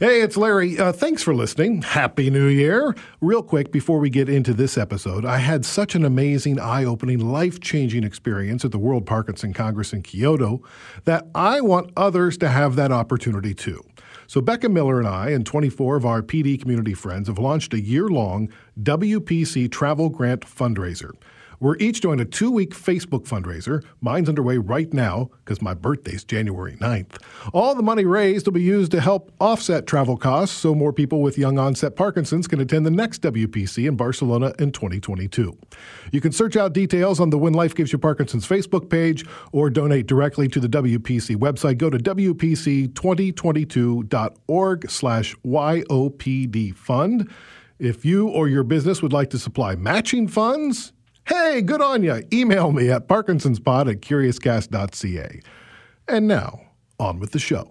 Hey, it's Larry. Uh, thanks for listening. Happy New Year. Real quick, before we get into this episode, I had such an amazing, eye opening, life changing experience at the World Parkinson Congress in Kyoto that I want others to have that opportunity too. So, Becca Miller and I, and 24 of our PD community friends, have launched a year long WPC travel grant fundraiser. We're each doing a two week Facebook fundraiser. Mine's underway right now because my birthday's January 9th. All the money raised will be used to help offset travel costs so more people with young onset Parkinson's can attend the next WPC in Barcelona in 2022. You can search out details on the When Life Gives You Parkinson's Facebook page or donate directly to the WPC website. Go to WPC2022.org slash YOPD fund. If you or your business would like to supply matching funds, Hey, good on you. Email me at parkinsonspod at curiouscast.ca. And now, on with the show.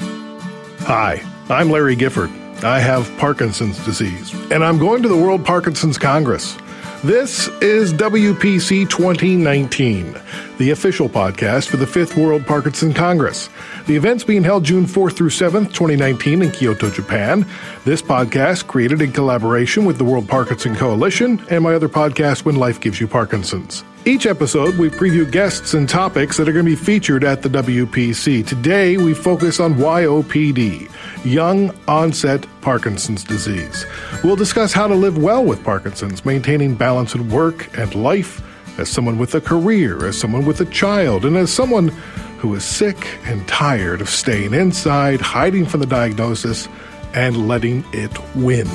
Hi, I'm Larry Gifford. I have Parkinson's disease, and I'm going to the World Parkinson's Congress. This is WPC 2019, the official podcast for the Fifth World Parkinson Congress. The event's being held June 4th through 7th, 2019, in Kyoto, Japan. This podcast created in collaboration with the World Parkinson Coalition and my other podcast, When Life Gives You Parkinson's. Each episode, we preview guests and topics that are going to be featured at the WPC. Today, we focus on YOPD young onset Parkinson's disease. We'll discuss how to live well with Parkinson's, maintaining balance in work and life, as someone with a career, as someone with a child, and as someone who is sick and tired of staying inside, hiding from the diagnosis, and letting it win.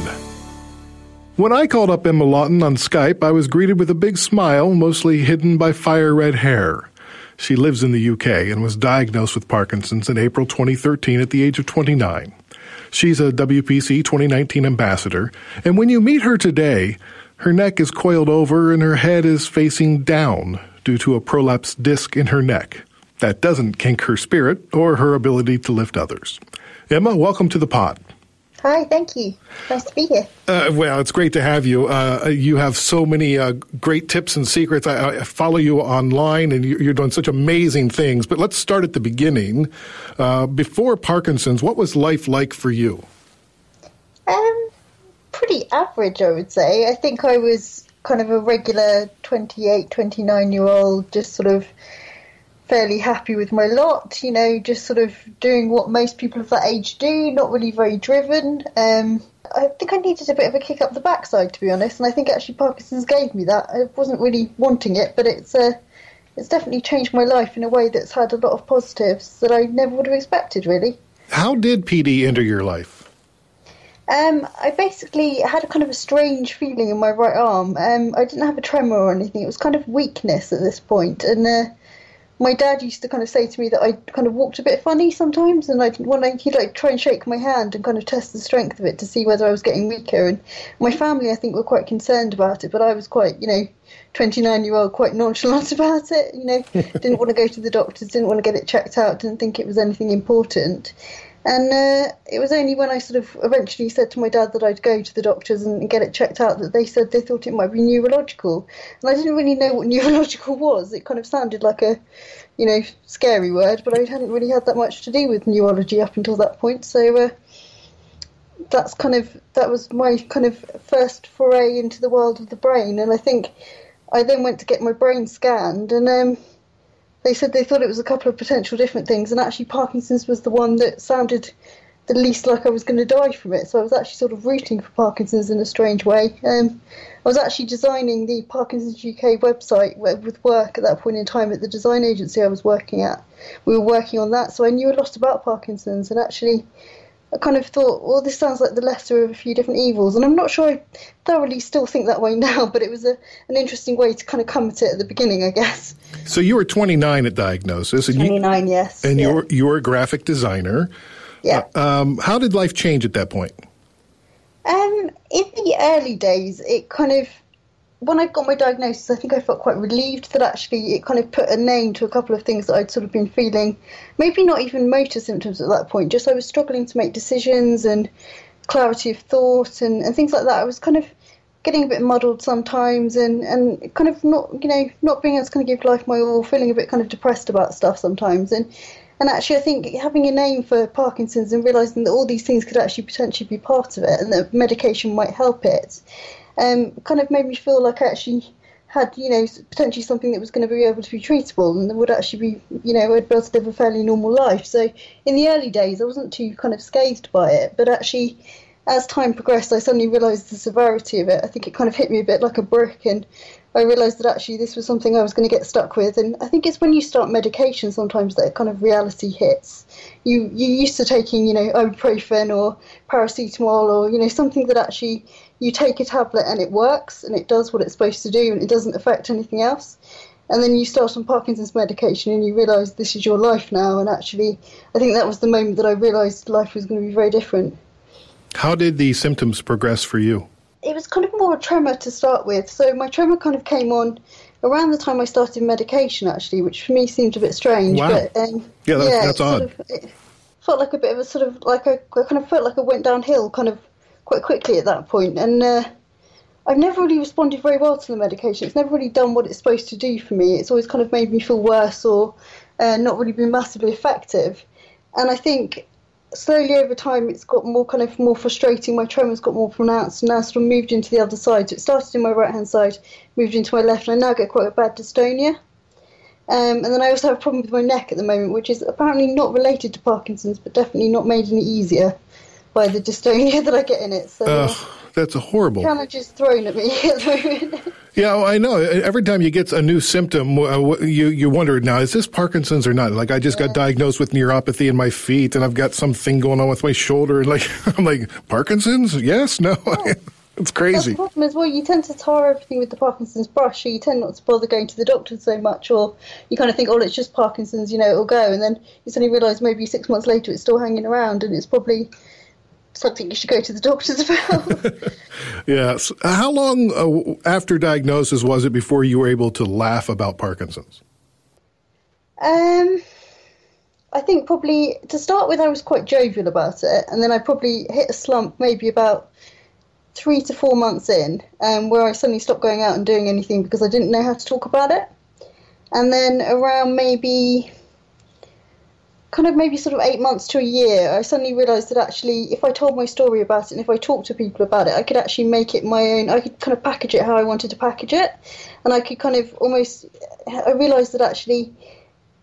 When I called up Emma Lawton on Skype, I was greeted with a big smile, mostly hidden by fire red hair. She lives in the UK and was diagnosed with Parkinson's in April 2013 at the age of 29. She's a WPC 2019 ambassador, and when you meet her today, her neck is coiled over and her head is facing down due to a prolapsed disc in her neck. That doesn't kink her spirit or her ability to lift others. Emma, welcome to the pod. Hi, thank you. Nice to be here. Uh, well, it's great to have you. Uh, you have so many uh, great tips and secrets. I, I, follow you online, and you're doing such amazing things. But let's start at the beginning. Uh, before Parkinson's, what was life like for you? Um, pretty average, I would say. I think I was kind of a regular 28, 29 year old, just sort of fairly happy with my lot, you know, just sort of doing what most people of that age do, not really very driven. Um, I think I needed a bit of a kick up the backside, to be honest, and I think actually Parkinson's gave me that. I wasn't really wanting it, but it's uh, it's definitely changed my life in a way that's had a lot of positives that I never would have expected, really. How did PD enter your life? Um, I basically had a kind of a strange feeling in my right arm. Um, I didn't have a tremor or anything. It was kind of weakness at this point, and uh, my dad used to kind of say to me that I kind of walked a bit funny sometimes, and I'd when I, he'd like try and shake my hand and kind of test the strength of it to see whether I was getting weaker. And my family, I think, were quite concerned about it, but I was quite, you know, 29 year old, quite nonchalant about it. You know, didn't want to go to the doctors, didn't want to get it checked out, didn't think it was anything important. And uh, it was only when I sort of eventually said to my dad that I'd go to the doctors and get it checked out that they said they thought it might be neurological. And I didn't really know what neurological was. It kind of sounded like a, you know, scary word, but I hadn't really had that much to do with neurology up until that point. So uh, that's kind of that was my kind of first foray into the world of the brain. And I think I then went to get my brain scanned and. Um, they said they thought it was a couple of potential different things, and actually Parkinson's was the one that sounded the least like I was going to die from it. So I was actually sort of rooting for Parkinson's in a strange way. Um, I was actually designing the Parkinson's UK website with work at that point in time at the design agency I was working at. We were working on that, so I knew a lot about Parkinson's, and actually I kind of thought, well, this sounds like the lesser of a few different evils. And I'm not sure I thoroughly still think that way now, but it was a, an interesting way to kind of come at it at the beginning, I guess. So you were 29 at diagnosis. And 29, you, yes. And yeah. you're, you're a graphic designer. Yeah. Uh, um, how did life change at that point? Um, in the early days, it kind of when I got my diagnosis, I think I felt quite relieved that actually it kind of put a name to a couple of things that I'd sort of been feeling. Maybe not even motor symptoms at that point, just I was struggling to make decisions and clarity of thought and, and things like that. I was kind of getting a bit muddled sometimes and, and kind of not, you know, not being able to kind of give life my all, feeling a bit kind of depressed about stuff sometimes. And And actually, I think having a name for Parkinson's and realizing that all these things could actually potentially be part of it and that medication might help it um, kind of made me feel like I actually had, you know, potentially something that was going to be able to be treatable and that would actually be, you know, I'd be able to live a fairly normal life. So in the early days, I wasn't too kind of scathed by it, but actually as time progressed, I suddenly realised the severity of it. I think it kind of hit me a bit like a brick, and I realised that actually this was something I was going to get stuck with. And I think it's when you start medication sometimes that kind of reality hits. You you used to taking you know ibuprofen or paracetamol or you know something that actually you take a tablet and it works and it does what it's supposed to do and it doesn't affect anything else. And then you start on Parkinson's medication and you realise this is your life now. And actually, I think that was the moment that I realised life was going to be very different. How did the symptoms progress for you? It was kind of more a tremor to start with. So my tremor kind of came on around the time I started medication, actually, which for me seemed a bit strange. Wow. But, um, yeah, that's, yeah, that's odd. Sort of, it felt like a bit of a sort of like I kind of felt like I went downhill kind of quite quickly at that point, and uh, I've never really responded very well to the medication. It's never really done what it's supposed to do for me. It's always kind of made me feel worse or uh, not really been massively effective. And I think slowly over time it's got more kind of more frustrating. My tremors got more pronounced and now sort of moved into the other side. So it started in my right hand side, moved into my left, and I now get quite a bad dystonia. Um, and then I also have a problem with my neck at the moment, which is apparently not related to Parkinson's, but definitely not made any easier by the dystonia that I get in it. So uh, that's a horrible challenges thrown at me at the. Yeah, well, I know. Every time you get a new symptom, uh, you you wonder now is this Parkinson's or not? Like I just yeah. got diagnosed with neuropathy in my feet, and I've got something going on with my shoulder. And like I'm like Parkinson's? Yes, no. It's crazy. That's the problem as well. You tend to tar everything with the Parkinson's brush, or you tend not to bother going to the doctor so much, or you kind of think, oh, it's just Parkinson's, you know, it'll go, and then you suddenly realise maybe six months later it's still hanging around, and it's probably something you should go to the doctors about. yes. How long uh, after diagnosis was it before you were able to laugh about Parkinson's? Um, I think probably to start with, I was quite jovial about it, and then I probably hit a slump maybe about three to four months in, um, where I suddenly stopped going out and doing anything because I didn't know how to talk about it. And then around maybe kind of maybe sort of eight months to a year, I suddenly realised that actually, if I told my story about it and if I talked to people about it, I could actually make it my own. I could kind of package it how I wanted to package it, and I could kind of almost. I realised that actually,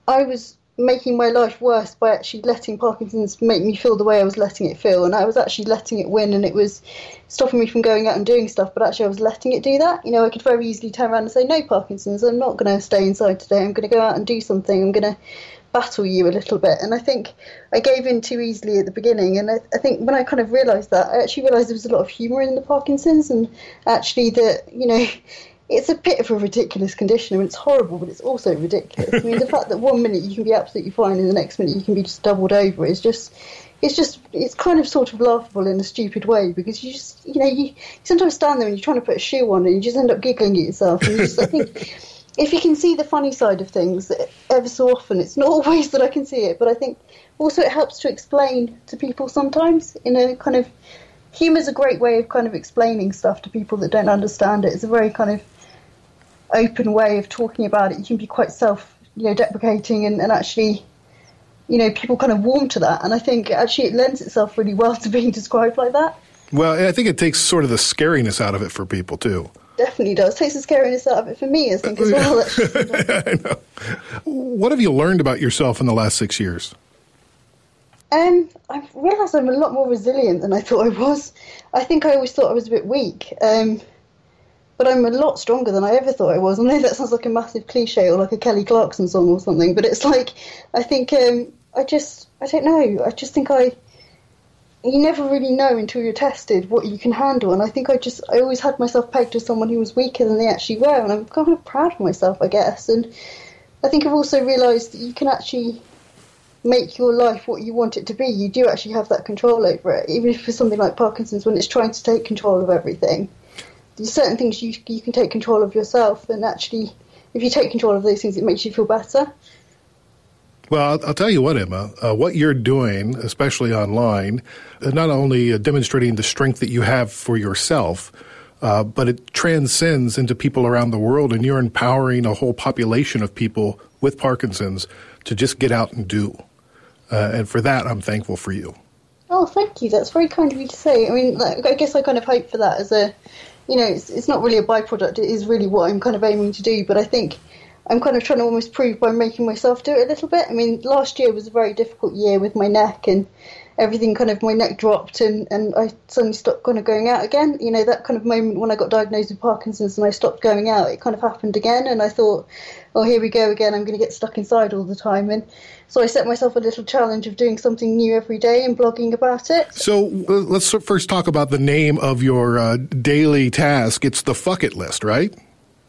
I was making my life worse by actually letting Parkinson's make me feel the way I was letting it feel, and I was actually letting it win, and it was stopping me from going out and doing stuff. But actually, I was letting it do that. You know, I could very easily turn around and say, "No, Parkinson's, I'm not going to stay inside today. I'm going to go out and do something. I'm going to." battle you a little bit. And I think I gave in too easily at the beginning. And I, I think when I kind of realised that, I actually realised there was a lot of humour in the Parkinson's, and actually that you know. It's a bit of a ridiculous condition. I mean, it's horrible, but it's also ridiculous. I mean, the fact that one minute you can be absolutely fine and the next minute you can be just doubled over is just it's just it's kind of sort of laughable in a stupid way because you just you know you, sometimes stand there and you're trying to put a shoe on and you just end up giggling at yourself and you just I think if you can see the funny side of things ever so often, it's not always that I can see it, but I think also it helps to explain to people sometimes in a kind of humor is a great way of kind of explaining stuff to people that don't understand it. It's a very kind of open way of talking about it. You can be quite self, you know, deprecating and, and actually, you know, people kind of warm to that. And I think actually it lends itself really well to being described like that. Well, I think it takes sort of the scariness out of it for people too definitely does. Takes the scariness out of it for me, I think, as well. I know. What have you learned about yourself in the last six years? Um, I've realised I'm a lot more resilient than I thought I was. I think I always thought I was a bit weak, um, but I'm a lot stronger than I ever thought I was. I know that sounds like a massive cliche or like a Kelly Clarkson song or something, but it's like I think um, I just I don't know. I just think I you never really know until you're tested what you can handle. And I think I just, I always had myself pegged as someone who was weaker than they actually were. And I'm kind of proud of myself, I guess. And I think I've also realised that you can actually make your life what you want it to be. You do actually have that control over it. Even if it's something like Parkinson's, when it's trying to take control of everything, there's certain things you, you can take control of yourself. And actually, if you take control of those things, it makes you feel better. Well, I'll, I'll tell you what, Emma, uh, what you're doing, especially online, uh, not only uh, demonstrating the strength that you have for yourself, uh, but it transcends into people around the world, and you're empowering a whole population of people with Parkinson's to just get out and do. Uh, and for that, I'm thankful for you. Oh, thank you. That's very kind of you to say. I mean, I guess I kind of hope for that as a, you know, it's, it's not really a byproduct. It is really what I'm kind of aiming to do. But I think I'm kind of trying to almost prove by making myself do it a little bit. I mean, last year was a very difficult year with my neck and everything kind of my neck dropped and, and I suddenly stopped kind of going out again. You know, that kind of moment when I got diagnosed with Parkinson's and I stopped going out, it kind of happened again. And I thought, oh, here we go again. I'm going to get stuck inside all the time. And so I set myself a little challenge of doing something new every day and blogging about it. So uh, let's first talk about the name of your uh, daily task. It's the fuck it list, right?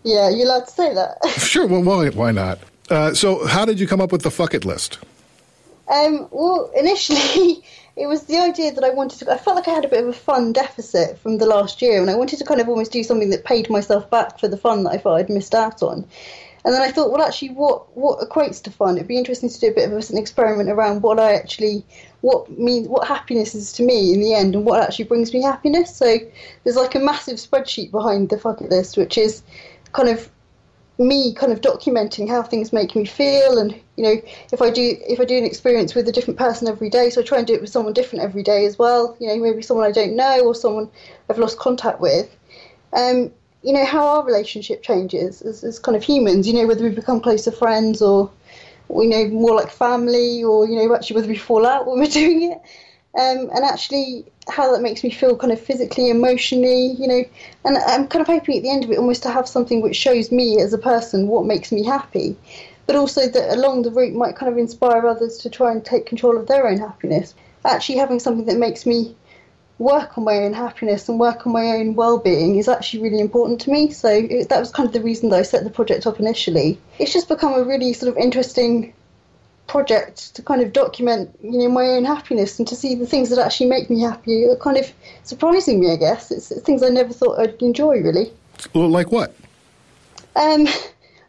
Yeah, you're allowed to say that? sure. Well, why, why not? Uh, so, how did you come up with the fuck it list? Um, well, initially, it was the idea that I wanted to. I felt like I had a bit of a fun deficit from the last year, and I wanted to kind of almost do something that paid myself back for the fun that I thought I'd missed out on. And then I thought, well, actually, what what equates to fun? It'd be interesting to do a bit of an experiment around what I actually, what means, what happiness is to me in the end, and what actually brings me happiness. So there's like a massive spreadsheet behind the fuck it list, which is kind of me kind of documenting how things make me feel and you know if i do if i do an experience with a different person every day so i try and do it with someone different every day as well you know maybe someone i don't know or someone i've lost contact with um you know how our relationship changes as, as kind of humans you know whether we become closer friends or you know more like family or you know actually whether we fall out when we're doing it um, and actually how that makes me feel kind of physically, emotionally, you know. And I'm kind of hoping at the end of it almost to have something which shows me as a person what makes me happy, but also that along the route might kind of inspire others to try and take control of their own happiness. Actually, having something that makes me work on my own happiness and work on my own well-being is actually really important to me. So it, that was kind of the reason that I set the project up initially. It's just become a really sort of interesting project to kind of document, you know, my own happiness and to see the things that actually make me happy are kind of surprising me. I guess it's, it's things I never thought I'd enjoy really. Well, like what? Um,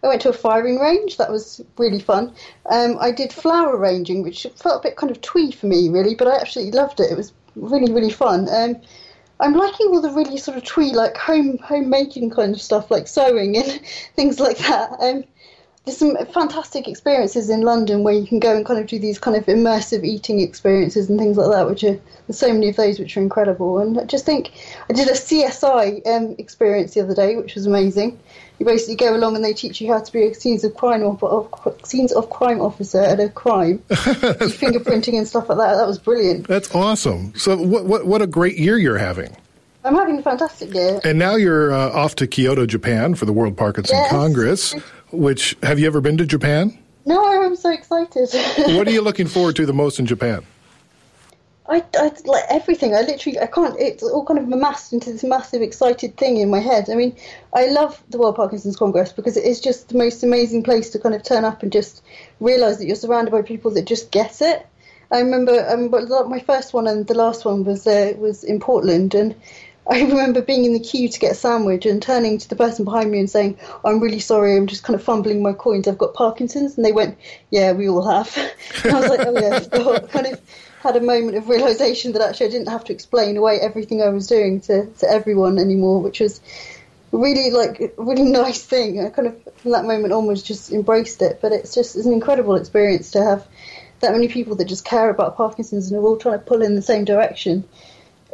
I went to a firing range. That was really fun. Um, I did flower arranging, which felt a bit kind of twee for me, really, but I absolutely loved it. It was really, really fun. Um, I'm liking all the really sort of twee, like home homemaking kind of stuff, like sewing and things like that. Um, there's some fantastic experiences in London where you can go and kind of do these kind of immersive eating experiences and things like that, which are there's so many of those which are incredible. And I just think I did a CSI um, experience the other day, which was amazing. You basically go along and they teach you how to be a scenes of crime or scenes of crime officer at a crime, fingerprinting and stuff like that. That was brilliant. That's awesome. So what what what a great year you're having. I'm having a fantastic year. And now you're uh, off to Kyoto, Japan for the World Parkinson yes. Congress. Which have you ever been to Japan? No, I'm so excited. what are you looking forward to the most in Japan? I, I like everything. I literally I can't. It's all kind of amassed into this massive excited thing in my head. I mean, I love the World Parkinson's Congress because it is just the most amazing place to kind of turn up and just realize that you're surrounded by people that just get it. I remember, um, my first one and the last one was uh, was in Portland, and I remember being in the queue to get a sandwich and turning to the person behind me and saying, I'm really sorry, I'm just kind of fumbling my coins, I've got Parkinson's. And they went, Yeah, we all have. And I was like, Oh, yeah, kind of had a moment of realization that actually I didn't have to explain away everything I was doing to, to everyone anymore, which was really like a really nice thing. I kind of, from that moment onwards, just embraced it. But it's just it's an incredible experience to have that many people that just care about Parkinson's and are all trying to pull in the same direction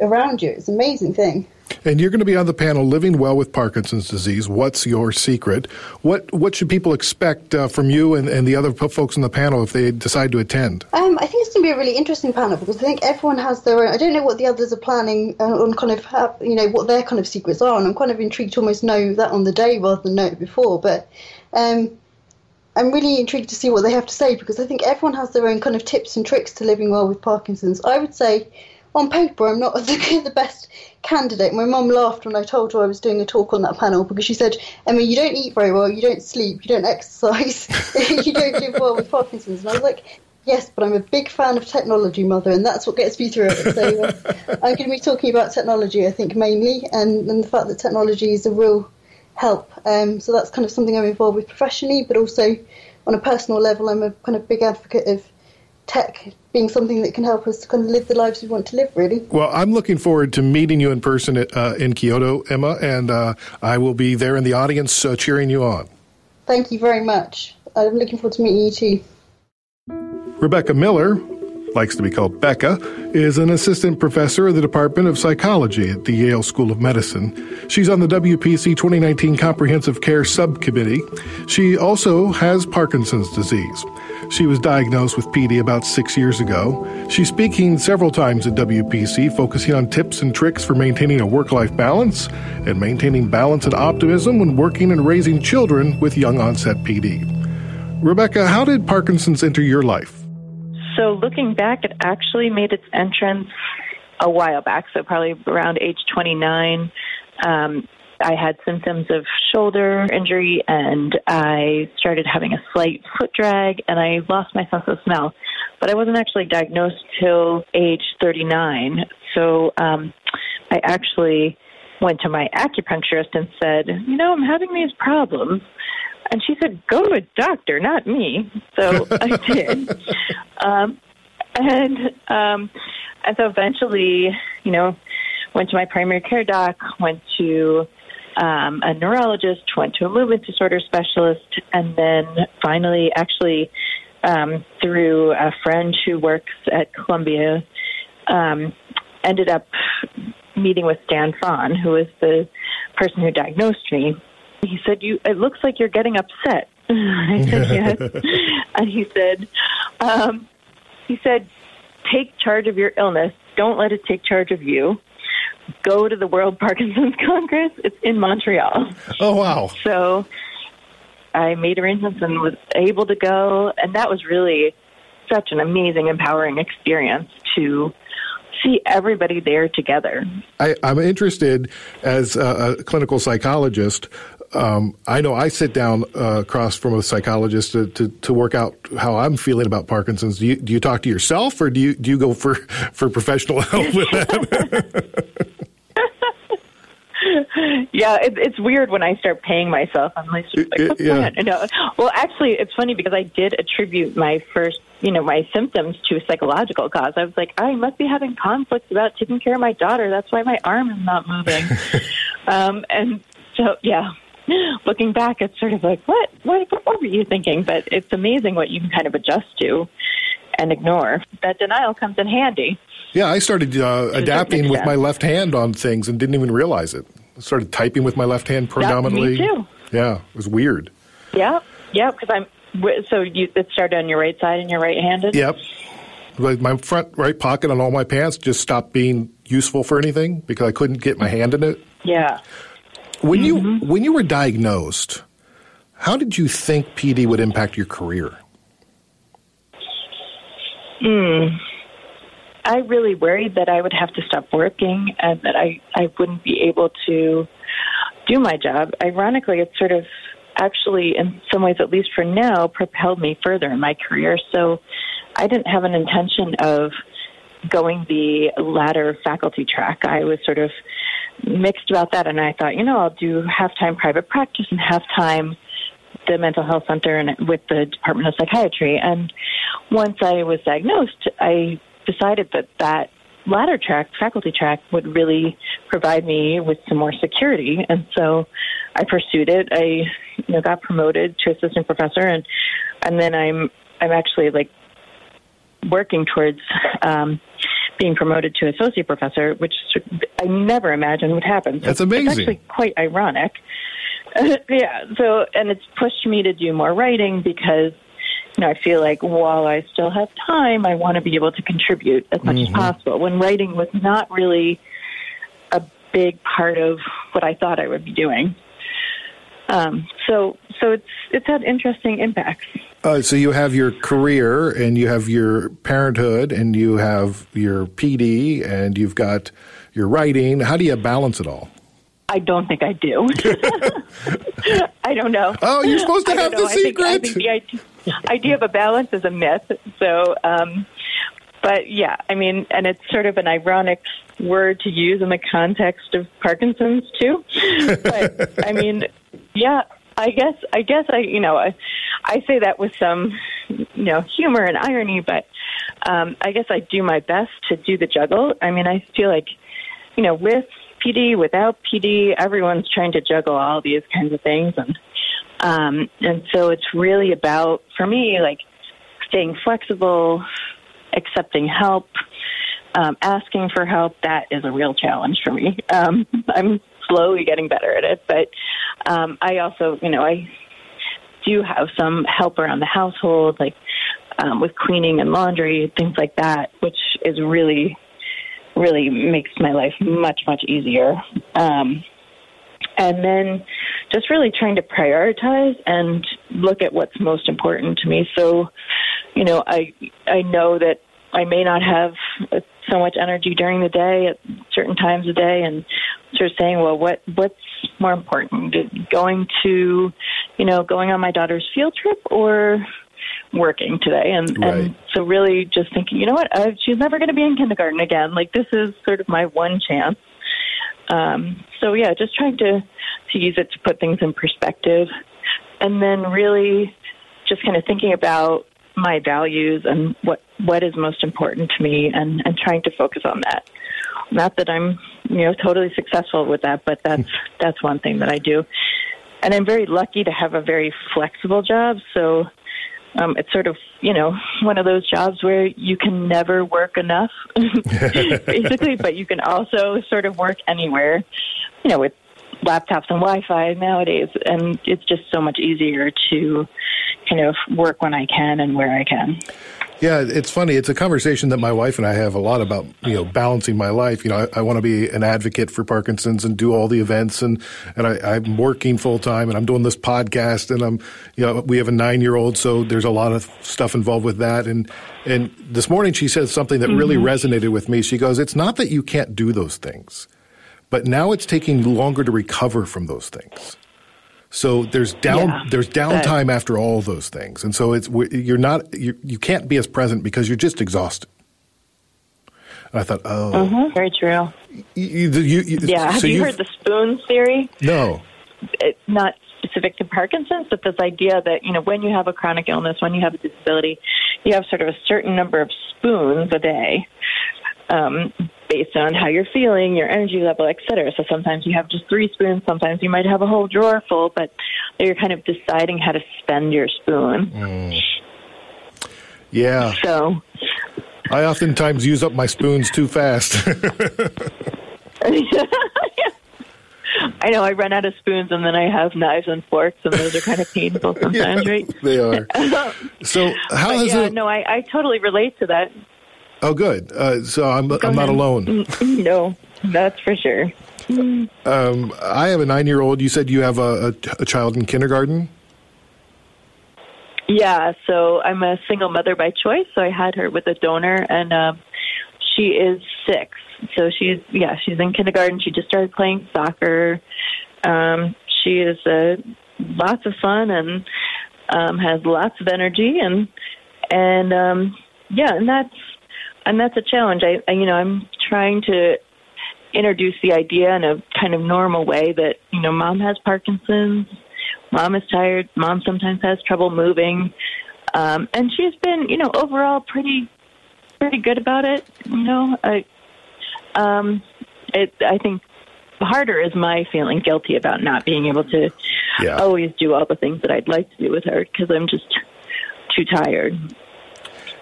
around you. It's an amazing thing. And you're going to be on the panel, Living Well with Parkinson's Disease. What's your secret? What what should people expect uh, from you and, and the other folks on the panel if they decide to attend? Um, I think it's going to be a really interesting panel because I think everyone has their own. I don't know what the others are planning on, kind of have, you know what their kind of secrets are, and I'm kind of intrigued to almost know that on the day rather than know it before. But um, I'm really intrigued to see what they have to say because I think everyone has their own kind of tips and tricks to living well with Parkinson's. I would say on paper, I'm not the, the best candidate. My mum laughed when I told her I was doing a talk on that panel because she said, Emma, you don't eat very well, you don't sleep, you don't exercise, you don't live well with Parkinson's. And I was like, yes, but I'm a big fan of technology, mother, and that's what gets me through it. So uh, I'm going to be talking about technology, I think, mainly, and, and the fact that technology is a real help. Um, so that's kind of something I'm involved with professionally, but also on a personal level, I'm a kind of big advocate of tech being something that can help us to kind of live the lives we want to live, really. Well, I'm looking forward to meeting you in person at, uh, in Kyoto, Emma, and uh, I will be there in the audience uh, cheering you on. Thank you very much. I'm looking forward to meeting you too. Rebecca Miller likes to be called Becca, is an assistant professor of the Department of Psychology at the Yale School of Medicine. She's on the WPC 2019 Comprehensive Care Subcommittee. She also has Parkinson's disease. She was diagnosed with PD about six years ago. She's speaking several times at WPC, focusing on tips and tricks for maintaining a work life balance and maintaining balance and optimism when working and raising children with young onset PD. Rebecca, how did Parkinson's enter your life? So, looking back, it actually made its entrance a while back, so probably around age 29. Um, I had symptoms of shoulder injury and I started having a slight foot drag and I lost my sense of smell. But I wasn't actually diagnosed till age 39. So um, I actually went to my acupuncturist and said, You know, I'm having these problems. And she said, Go to a doctor, not me. So I did. Um, and um, and so eventually, you know, went to my primary care doc, went to um, a neurologist, went to a movement disorder specialist, and then finally, actually, um, through a friend who works at Columbia, um, ended up meeting with Stan Fahn, who is the person who diagnosed me. He said, "You, it looks like you're getting upset." I said, "Yes," and he said, um, "He said, take charge of your illness. Don't let it take charge of you." go to the World Parkinson's Congress. It's in Montreal. Oh, wow. So I made arrangements and was able to go. And that was really such an amazing, empowering experience to see everybody there together. I, am interested as a, a clinical psychologist. Um, I know I sit down uh, across from a psychologist to, to, to, work out how I'm feeling about Parkinson's. Do you, do you talk to yourself or do you, do you go for, for professional help with that? yeah, it, it's weird when I start paying myself. I'm like, like yeah. No. Well, actually, it's funny because I did attribute my first, you know, my symptoms to a psychological cause. I was like, I must be having conflicts about taking care of my daughter. That's why my arm is not moving. um, and so, yeah, looking back, it's sort of like, what? what? What were you thinking? But it's amazing what you can kind of adjust to and ignore. That denial comes in handy. Yeah, I started uh, adapting with my left hand on things and didn't even realize it. I started typing with my left hand predominantly. Yeah, me too. Yeah, it was weird. Yeah, yeah, because I'm so you it started on your right side and you're right-handed. Yep. Like my front right pocket on all my pants just stopped being useful for anything because I couldn't get my hand in it. Yeah. When mm-hmm. you when you were diagnosed, how did you think PD would impact your career? Hmm. I really worried that I would have to stop working and that I, I wouldn't be able to do my job. Ironically, it sort of actually, in some ways, at least for now, propelled me further in my career. So I didn't have an intention of going the latter faculty track. I was sort of mixed about that, and I thought, you know, I'll do half time private practice and half time the mental health center and with the Department of Psychiatry. And once I was diagnosed, I decided that that latter track, faculty track, would really provide me with some more security, and so I pursued it. I, you know, got promoted to assistant professor, and and then I'm I'm actually like working towards um, being promoted to associate professor, which I never imagined would happen. So That's amazing. It's actually quite ironic. yeah. So, and it's pushed me to do more writing because you know, I feel like while I still have time, I want to be able to contribute as much mm-hmm. as possible. When writing was not really a big part of what I thought I would be doing. Um, so, so it's it's had interesting impacts. Uh, so you have your career, and you have your parenthood, and you have your PD, and you've got your writing. How do you balance it all? I don't think I do. I don't know. Oh, you're supposed to have the secret. I think, I think the idea, idea of a balance is a myth. So, um, but yeah, I mean, and it's sort of an ironic word to use in the context of Parkinson's too. But I mean, yeah, I guess I guess I you know I, I say that with some you know humor and irony, but um, I guess I do my best to do the juggle. I mean, I feel like you know with PD, without PD, everyone's trying to juggle all these kinds of things, and um, and so it's really about for me like staying flexible, accepting help, um, asking for help, that is a real challenge for me. Um, I'm slowly getting better at it, but um, I also, you know, I do have some help around the household, like um, with cleaning and laundry, things like that, which is really, really makes my life much, much easier. Um, and then just really trying to prioritize and look at what's most important to me. So, you know, I I know that I may not have so much energy during the day at certain times of day, and sort of saying, well, what what's more important, going to, you know, going on my daughter's field trip or working today? And Right. and so really just thinking you know what? Uh, she's never going to be in kindergarten again. Like this is sort of my one chance. Um, so yeah, just trying to to use it to put things in perspective, and then really just kind of thinking about my values and what what is most important to me, and and trying to focus on that. Not that I'm you know totally successful with that, but that's that's one thing that I do, and I'm very lucky to have a very flexible job. So um, it's sort of you know one of those jobs where you can never work enough, basically, but you can also sort of work anywhere, you know, with laptops and Wi-Fi nowadays, and it's just so much easier to kind of work when I can and where I can. Yeah, it's funny. It's a conversation that my wife and I have a lot about, you know, balancing my life. You know, I, I want to be an advocate for Parkinson's and do all the events and, and I, I'm working full time and I'm doing this podcast and I'm, you know, we have a nine year old. So there's a lot of stuff involved with that. And, and this morning she said something that really mm-hmm. resonated with me. She goes, it's not that you can't do those things, but now it's taking longer to recover from those things. So there's down Yeah, there's downtime after all those things, and so it's you're not you you can't be as present because you're just exhausted. And I thought, oh, Very true. you, you, you, Yeah. Have so you heard the spoon theory? No, it's not specific to Parkinson's, but this idea that, you know, when you have a chronic illness, when you have a disability, you have sort of a certain number of spoons a day um, based on how you're feeling, your energy level, et cetera. So sometimes you have just three spoons, sometimes you might have a whole drawer full, but you're kind of deciding how to spend your spoon. Mm. yeah, So I oftentimes use up my spoons too fast. I know I run out of spoons and then I have knives and forks, and those are kind of painful sometimes, right? they are. So how But has yeah, it? no, I, I totally relate to that. Oh, good. Uh, so I'm Go I'm not alone. No, that's for sure. Um, I have a nine year old. You said you have a, a, a child in kindergarten. Yeah, so I'm a single mother by choice. So I had her with a donor, and um, she is six. So she's yeah, she's in kindergarten. She just started playing soccer. Um, she is uh, lots of fun and um, has lots of energy, and and um, yeah, and that's and that's a challenge. I, I you know I'm trying to introduce the idea in a kind of normal way that you know mom has Parkinson's, mom is tired, mom sometimes has trouble moving, um, and she's been you know overall pretty pretty good about it. You know, I um, it I think harder is my feeling guilty about not being able to Yeah. always do all the things that I'd like to do with her because I'm just too tired.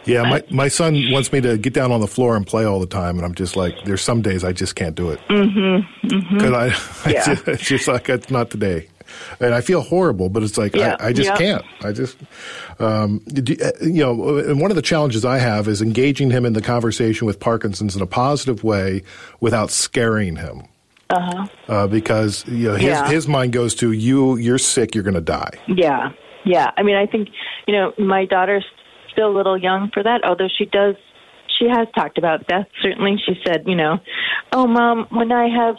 Yeah, my, my son wants me to get down on the floor and play all the time, and I'm just like, there's some days I just can't do it. Mm-hmm. Because I, I Yeah. just, it's just like it's not today, and I feel horrible, but it's like Yeah, I, I just yeah. can't. I just, um, uh, you know, and one of the challenges I have is engaging him in the conversation with Parkinson's in a positive way without scaring him. Uh-huh. because you know his Yeah. his mind goes to you. You're sick. You're going to die. Yeah, yeah. I mean, I think you know my daughter's still a little young for that. Although she does, she has talked about death. Certainly, she said, you know, oh, mom, when I have.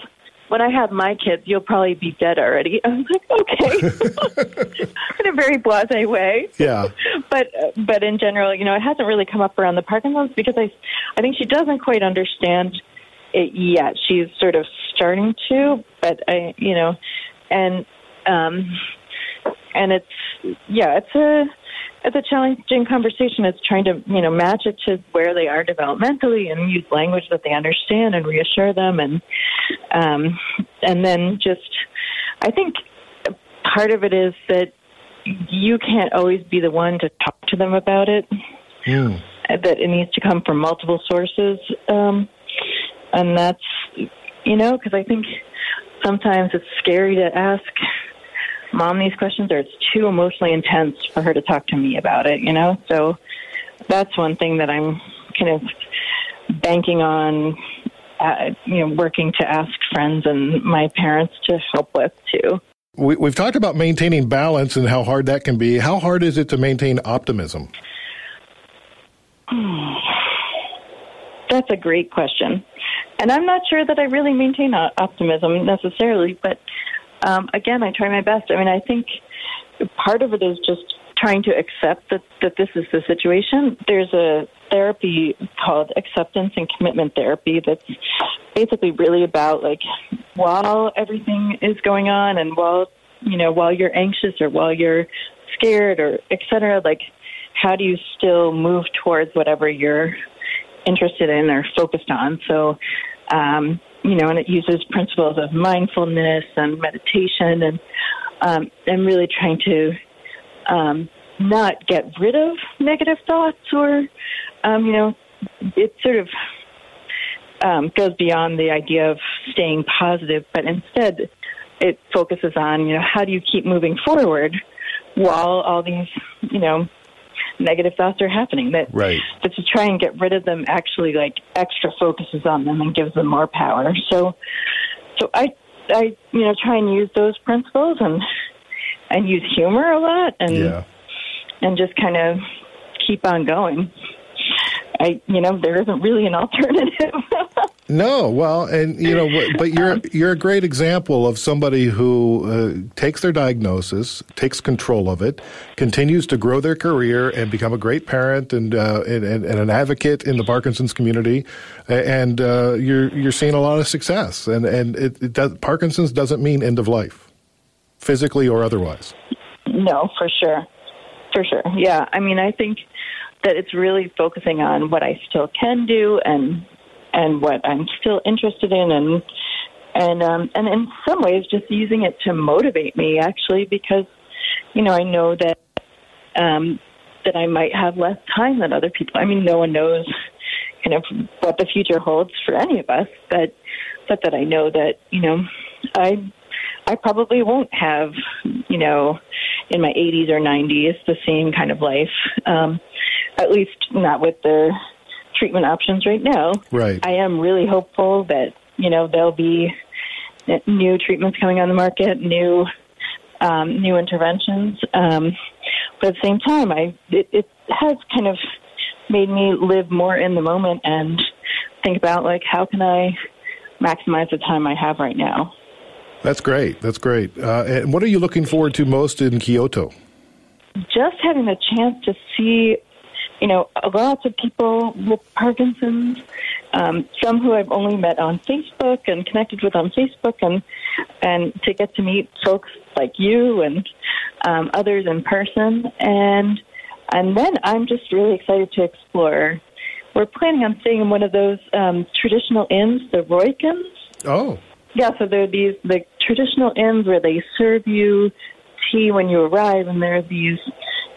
When I have my kids, you'll probably be dead already. I was like, okay, in a very blasé way. Yeah. but uh, but in general, you know, it hasn't really come up around the Parkinson's because I I think she doesn't quite understand it yet. She's sort of starting to, but I you know, and um, and it's yeah, it's a it's a challenging conversation. It's trying to you know match it to where they are developmentally and use language that they understand and reassure them and um, and then just I think part of it is that you can't always be the one to talk to them about it. Mm. that it needs to come from multiple sources, um, and that's you know because I think sometimes it's scary to ask mom these questions, or it's too emotionally intense for her to talk to me about it. You know, so that's one thing that I'm kind of banking on. Uh, you know, working to ask friends and my parents to help with too. We, have talked about maintaining balance and how hard that can be. How hard is it to maintain optimism? That's a great question. And I'm not sure that I really maintain optimism necessarily, but um, again, I try my best. I mean, I think part of it is just trying to accept that, that this is the situation. There's a therapy called acceptance and commitment therapy that's basically really about like while everything is going on and while you know while you're anxious or while you're scared or etc like how do you still move towards whatever you're interested in or focused on so um, you know and it uses principles of mindfulness and meditation and um, and really trying to um, not get rid of negative thoughts or, um, you know, it sort of um, goes beyond the idea of staying positive, but instead it focuses on, you know, how do you keep moving forward while all these, you know, negative thoughts are happening. That, right. that to try and get rid of them actually like extra focuses on them and gives them more power. So, so I, I, you know, try and use those principles and and use humor a lot and yeah. and just kind of keep on going. I, you know, there isn't really an alternative. No, well, and you know, but you're you're a great example of somebody who uh, takes their diagnosis, takes control of it, continues to grow their career, and become a great parent and uh, and, and, an advocate in the Parkinson's community, and uh, you're you're seeing a lot of success. And and it, it does, Parkinson's doesn't mean end of life physically or otherwise? No, for sure. For sure. Yeah. I mean, I think that it's really focusing on what I still can do and and what I'm still interested in and and um and in some ways just using it to motivate me actually because you know, I know that um that I might have less time than other people. I mean, no one knows kind of what the future holds for any of us, but but that I know that, you know, I I probably won't have, you know, in my 80s or 90s the same kind of life. Um, at least not with the treatment options right now. Right. I am really hopeful that you know there'll be new treatments coming on the market, new um, new interventions. Um, but at the same time, I it, it has kind of made me live more in the moment and think about like how can I maximize the time I have right now. That's great. That's great. Uh, and what are you looking forward to most in Kyoto? Just having a chance to see, you know, lots of people with Parkinson's, um, some who I've only met on Facebook and connected with on Facebook, and and to get to meet folks like you and um, others in person, and and then I'm just really excited to explore. We're planning on staying in one of those um, traditional inns, the Ryokans. Oh. Yeah, so there are these the traditional inns where they serve you tea when you arrive, and there are these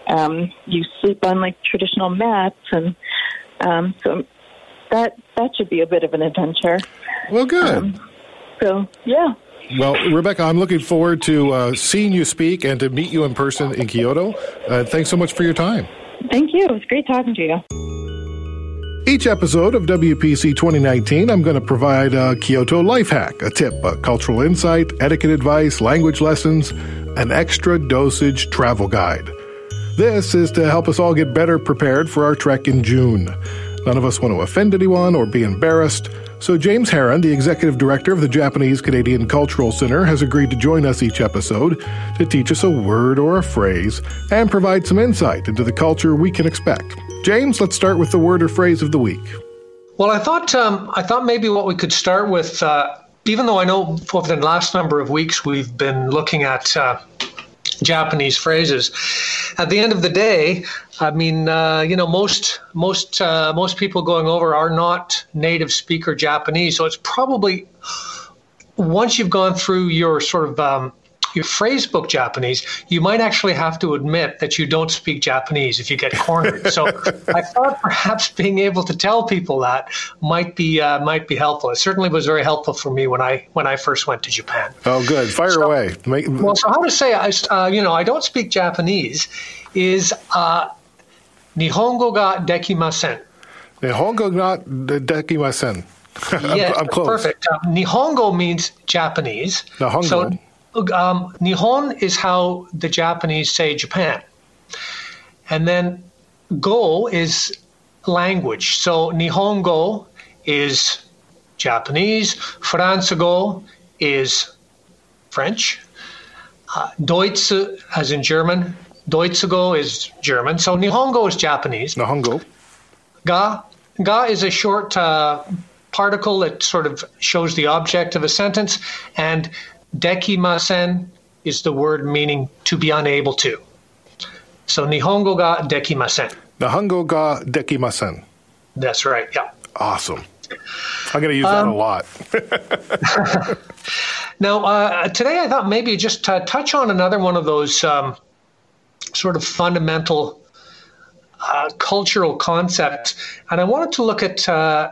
um, you sleep on like traditional mats, and um, so that that should be a bit of an adventure. Well, good. Um, so yeah. Well, Rebecca, I'm looking forward to uh, seeing you speak and to meet you in person in Kyoto. Uh, thanks so much for your time. Thank you. It was great talking to you. Each episode of WPC 2019, I'm going to provide a Kyoto life hack, a tip, a cultural insight, etiquette advice, language lessons, an extra dosage travel guide. This is to help us all get better prepared for our trek in June. None of us want to offend anyone or be embarrassed, so James Heron, the executive director of the Japanese Canadian Cultural Center, has agreed to join us each episode to teach us a word or a phrase and provide some insight into the culture we can expect. James, let's start with the word or phrase of the week. Well, I thought um, I thought maybe what we could start with, uh, even though I know over the last number of weeks we've been looking at uh, Japanese phrases. At the end of the day, I mean, uh, you know, most most uh, most people going over are not native speaker Japanese, so it's probably once you've gone through your sort of um, your phrasebook Japanese, you might actually have to admit that you don't speak Japanese if you get cornered. so I thought perhaps being able to tell people that might be uh, might be helpful. It certainly was very helpful for me when I when I first went to Japan. Oh, good. Fire so, away. Make, well, so how to say I uh, you know I don't speak Japanese is uh, Nihongo ga dekimasen. Nihongo ga dekimasen. yes, I'm close. perfect. Uh, Nihongo means Japanese. Nihongo. So um, Nihon is how the Japanese say Japan. And then go is language. So Nihongo is Japanese, Franzgo is French, uh, Deutsch, as in German, Deutschgo is German. So Nihongo is Japanese. Nihongo. Ga, ga is a short uh, particle that sort of shows the object of a sentence, and dekimasen is the word meaning to be unable to. So nihongo ga dekimasen. Nihongo ga dekimasen. That's right. Yeah. Awesome. I'm going to use um, that a lot. now, uh, today I thought maybe just uh, touch on another one of those um, sort of fundamental uh, cultural concepts, and I wanted to look at uh,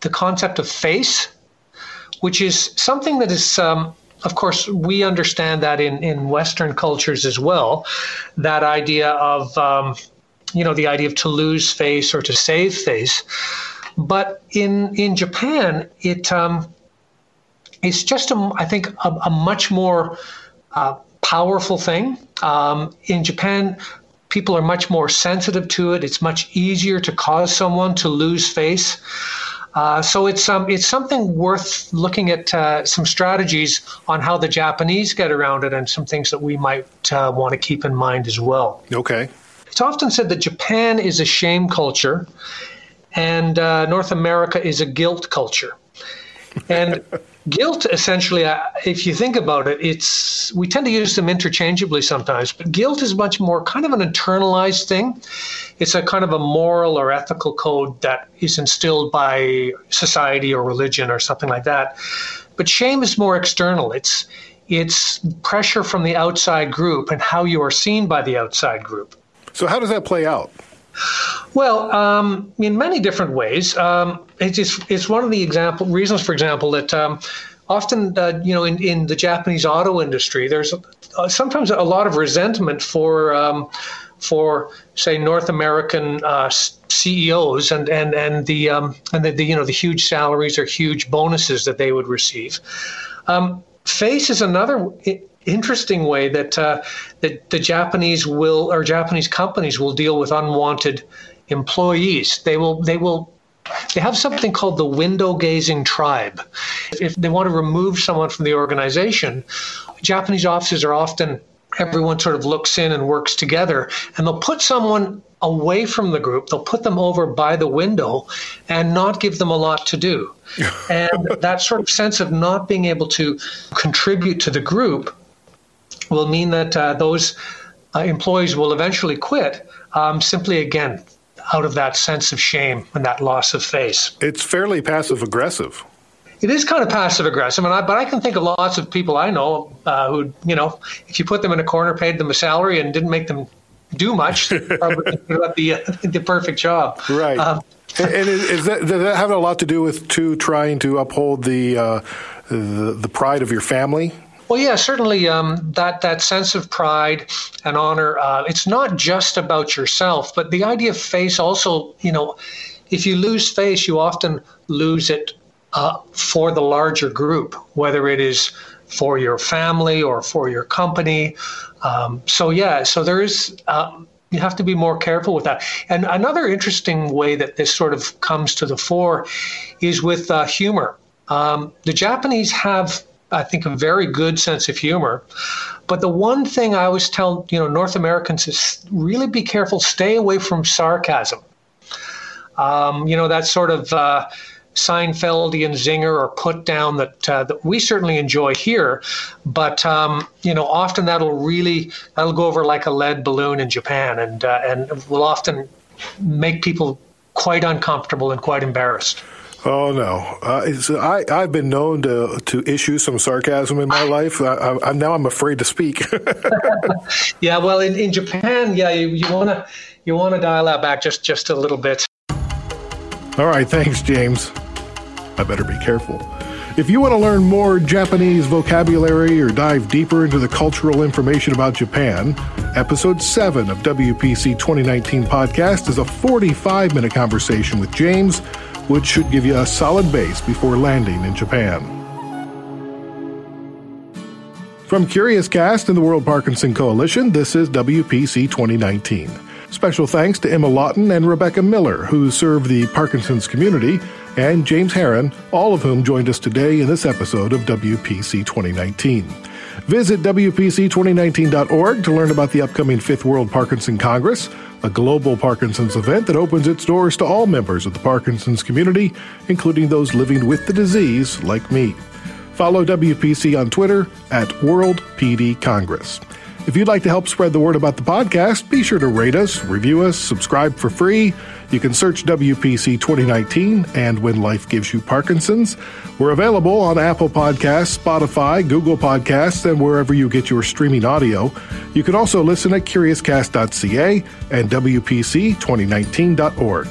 the concept of face, which is something that is, um, of course, we understand that in, in Western cultures as well. That idea of, um, you know, the idea of to lose face or to save face. But in in Japan, it um, it's just a, I think a, a much more uh, powerful thing. Um, in Japan, people are much more sensitive to it. It's much easier to cause someone to lose face. Uh, so it's um, it's something worth looking at uh, some strategies on how the Japanese get around it and some things that we might uh, want to keep in mind as well. Okay. It's often said that Japan is a shame culture and uh, North America is a guilt culture. And guilt essentially uh, if you think about it it's we tend to use them interchangeably sometimes but guilt is much more kind of an internalized thing. It's a kind of a moral or ethical code that is instilled by society or religion or something like that. But shame is more external. It's it's pressure from the outside group and how you are seen by the outside group. So how does that play out? Well, um, in many different ways. Um, it's, it's one of the example reasons, for example, that um, often, uh, you know, in, in the Japanese auto industry, there's uh, sometimes a lot of resentment for um, for say North American uh, CEOs and and and the um, and the, the, you know the huge salaries or huge bonuses that they would receive. Um, face is another interesting way that uh, that the Japanese will or Japanese companies will deal with unwanted employees. They will they will they have something called the window gazing tribe. If they want to remove someone from the organization, Japanese offices are often everyone sort of looks in and works together and they'll put someone away from the group they'll put them over by the window and not give them a lot to do and that sort of sense of not being able to contribute to the group will mean that uh, those uh, employees will eventually quit um, simply again out of that sense of shame and that loss of face. It's fairly passive aggressive. It is kind of passive aggressive, and I, but I can think of lots of people I know uh, who, you know, if you put them in a corner, paid them a salary, and didn't make them do much, they probably the uh, the perfect job. Right. Um, and is, is that, does that have a lot to do with to trying to uphold the, uh, the the pride of your family? Well, yeah, certainly um, that that sense of pride and honor. Uh, it's not just about yourself, but the idea of face also. You know, if you lose face, you often lose it uh, for the larger group, whether it is for your family or for your company. Um, so yeah, so there is. Um, you have to be more careful with that. And another interesting way that this sort of comes to the fore is with uh, humor. Um, the Japanese have I think, a very good sense of humor. But the one thing I always tell you know North Americans is really be careful, stay away from sarcasm. Um, you know that sort of uh, Seinfeldian zinger or put down that uh, that we certainly enjoy here, but um, you know often that'll really that'll go over like a lead balloon in Japan, and uh, and will often make people quite uncomfortable and quite embarrassed. Oh no! Uh, it's, I I've been known to to issue some sarcasm in my life. I, I, now I'm afraid to speak. yeah, well, in, in Japan, yeah, you, you want to you want to dial that back just just a little bit. All right, thanks, James. I better be careful. If you want to learn more Japanese vocabulary or dive deeper into the cultural information about Japan, episode 7 of WPC 2019 podcast is a 45 minute conversation with James, which should give you a solid base before landing in Japan. From Curious Cast and the World Parkinson Coalition, this is WPC 2019. Special thanks to Emma Lawton and Rebecca Miller, who serve the Parkinson's community and James Heron, all of whom joined us today in this episode of WPC 2019. Visit WPC2019.org to learn about the upcoming Fifth World Parkinson Congress, a global Parkinson's event that opens its doors to all members of the Parkinson's community, including those living with the disease like me. Follow WPC on Twitter at World PD Congress. If you'd like to help spread the word about the podcast, be sure to rate us, review us, subscribe for free. You can search WPC 2019 and When Life Gives You Parkinson's. We're available on Apple Podcasts, Spotify, Google Podcasts, and wherever you get your streaming audio. You can also listen at CuriousCast.ca and WPC2019.org.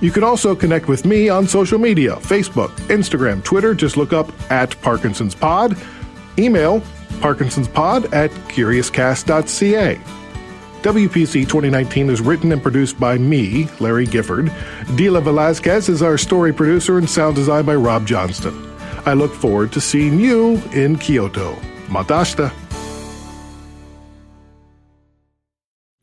You can also connect with me on social media Facebook, Instagram, Twitter. Just look up at Parkinson's Pod. Email parkinsonspod at curiouscast.ca. WPC 2019 is written and produced by me, Larry Gifford. Dila Velazquez is our story producer and sound design by Rob Johnston. I look forward to seeing you in Kyoto. Matashita.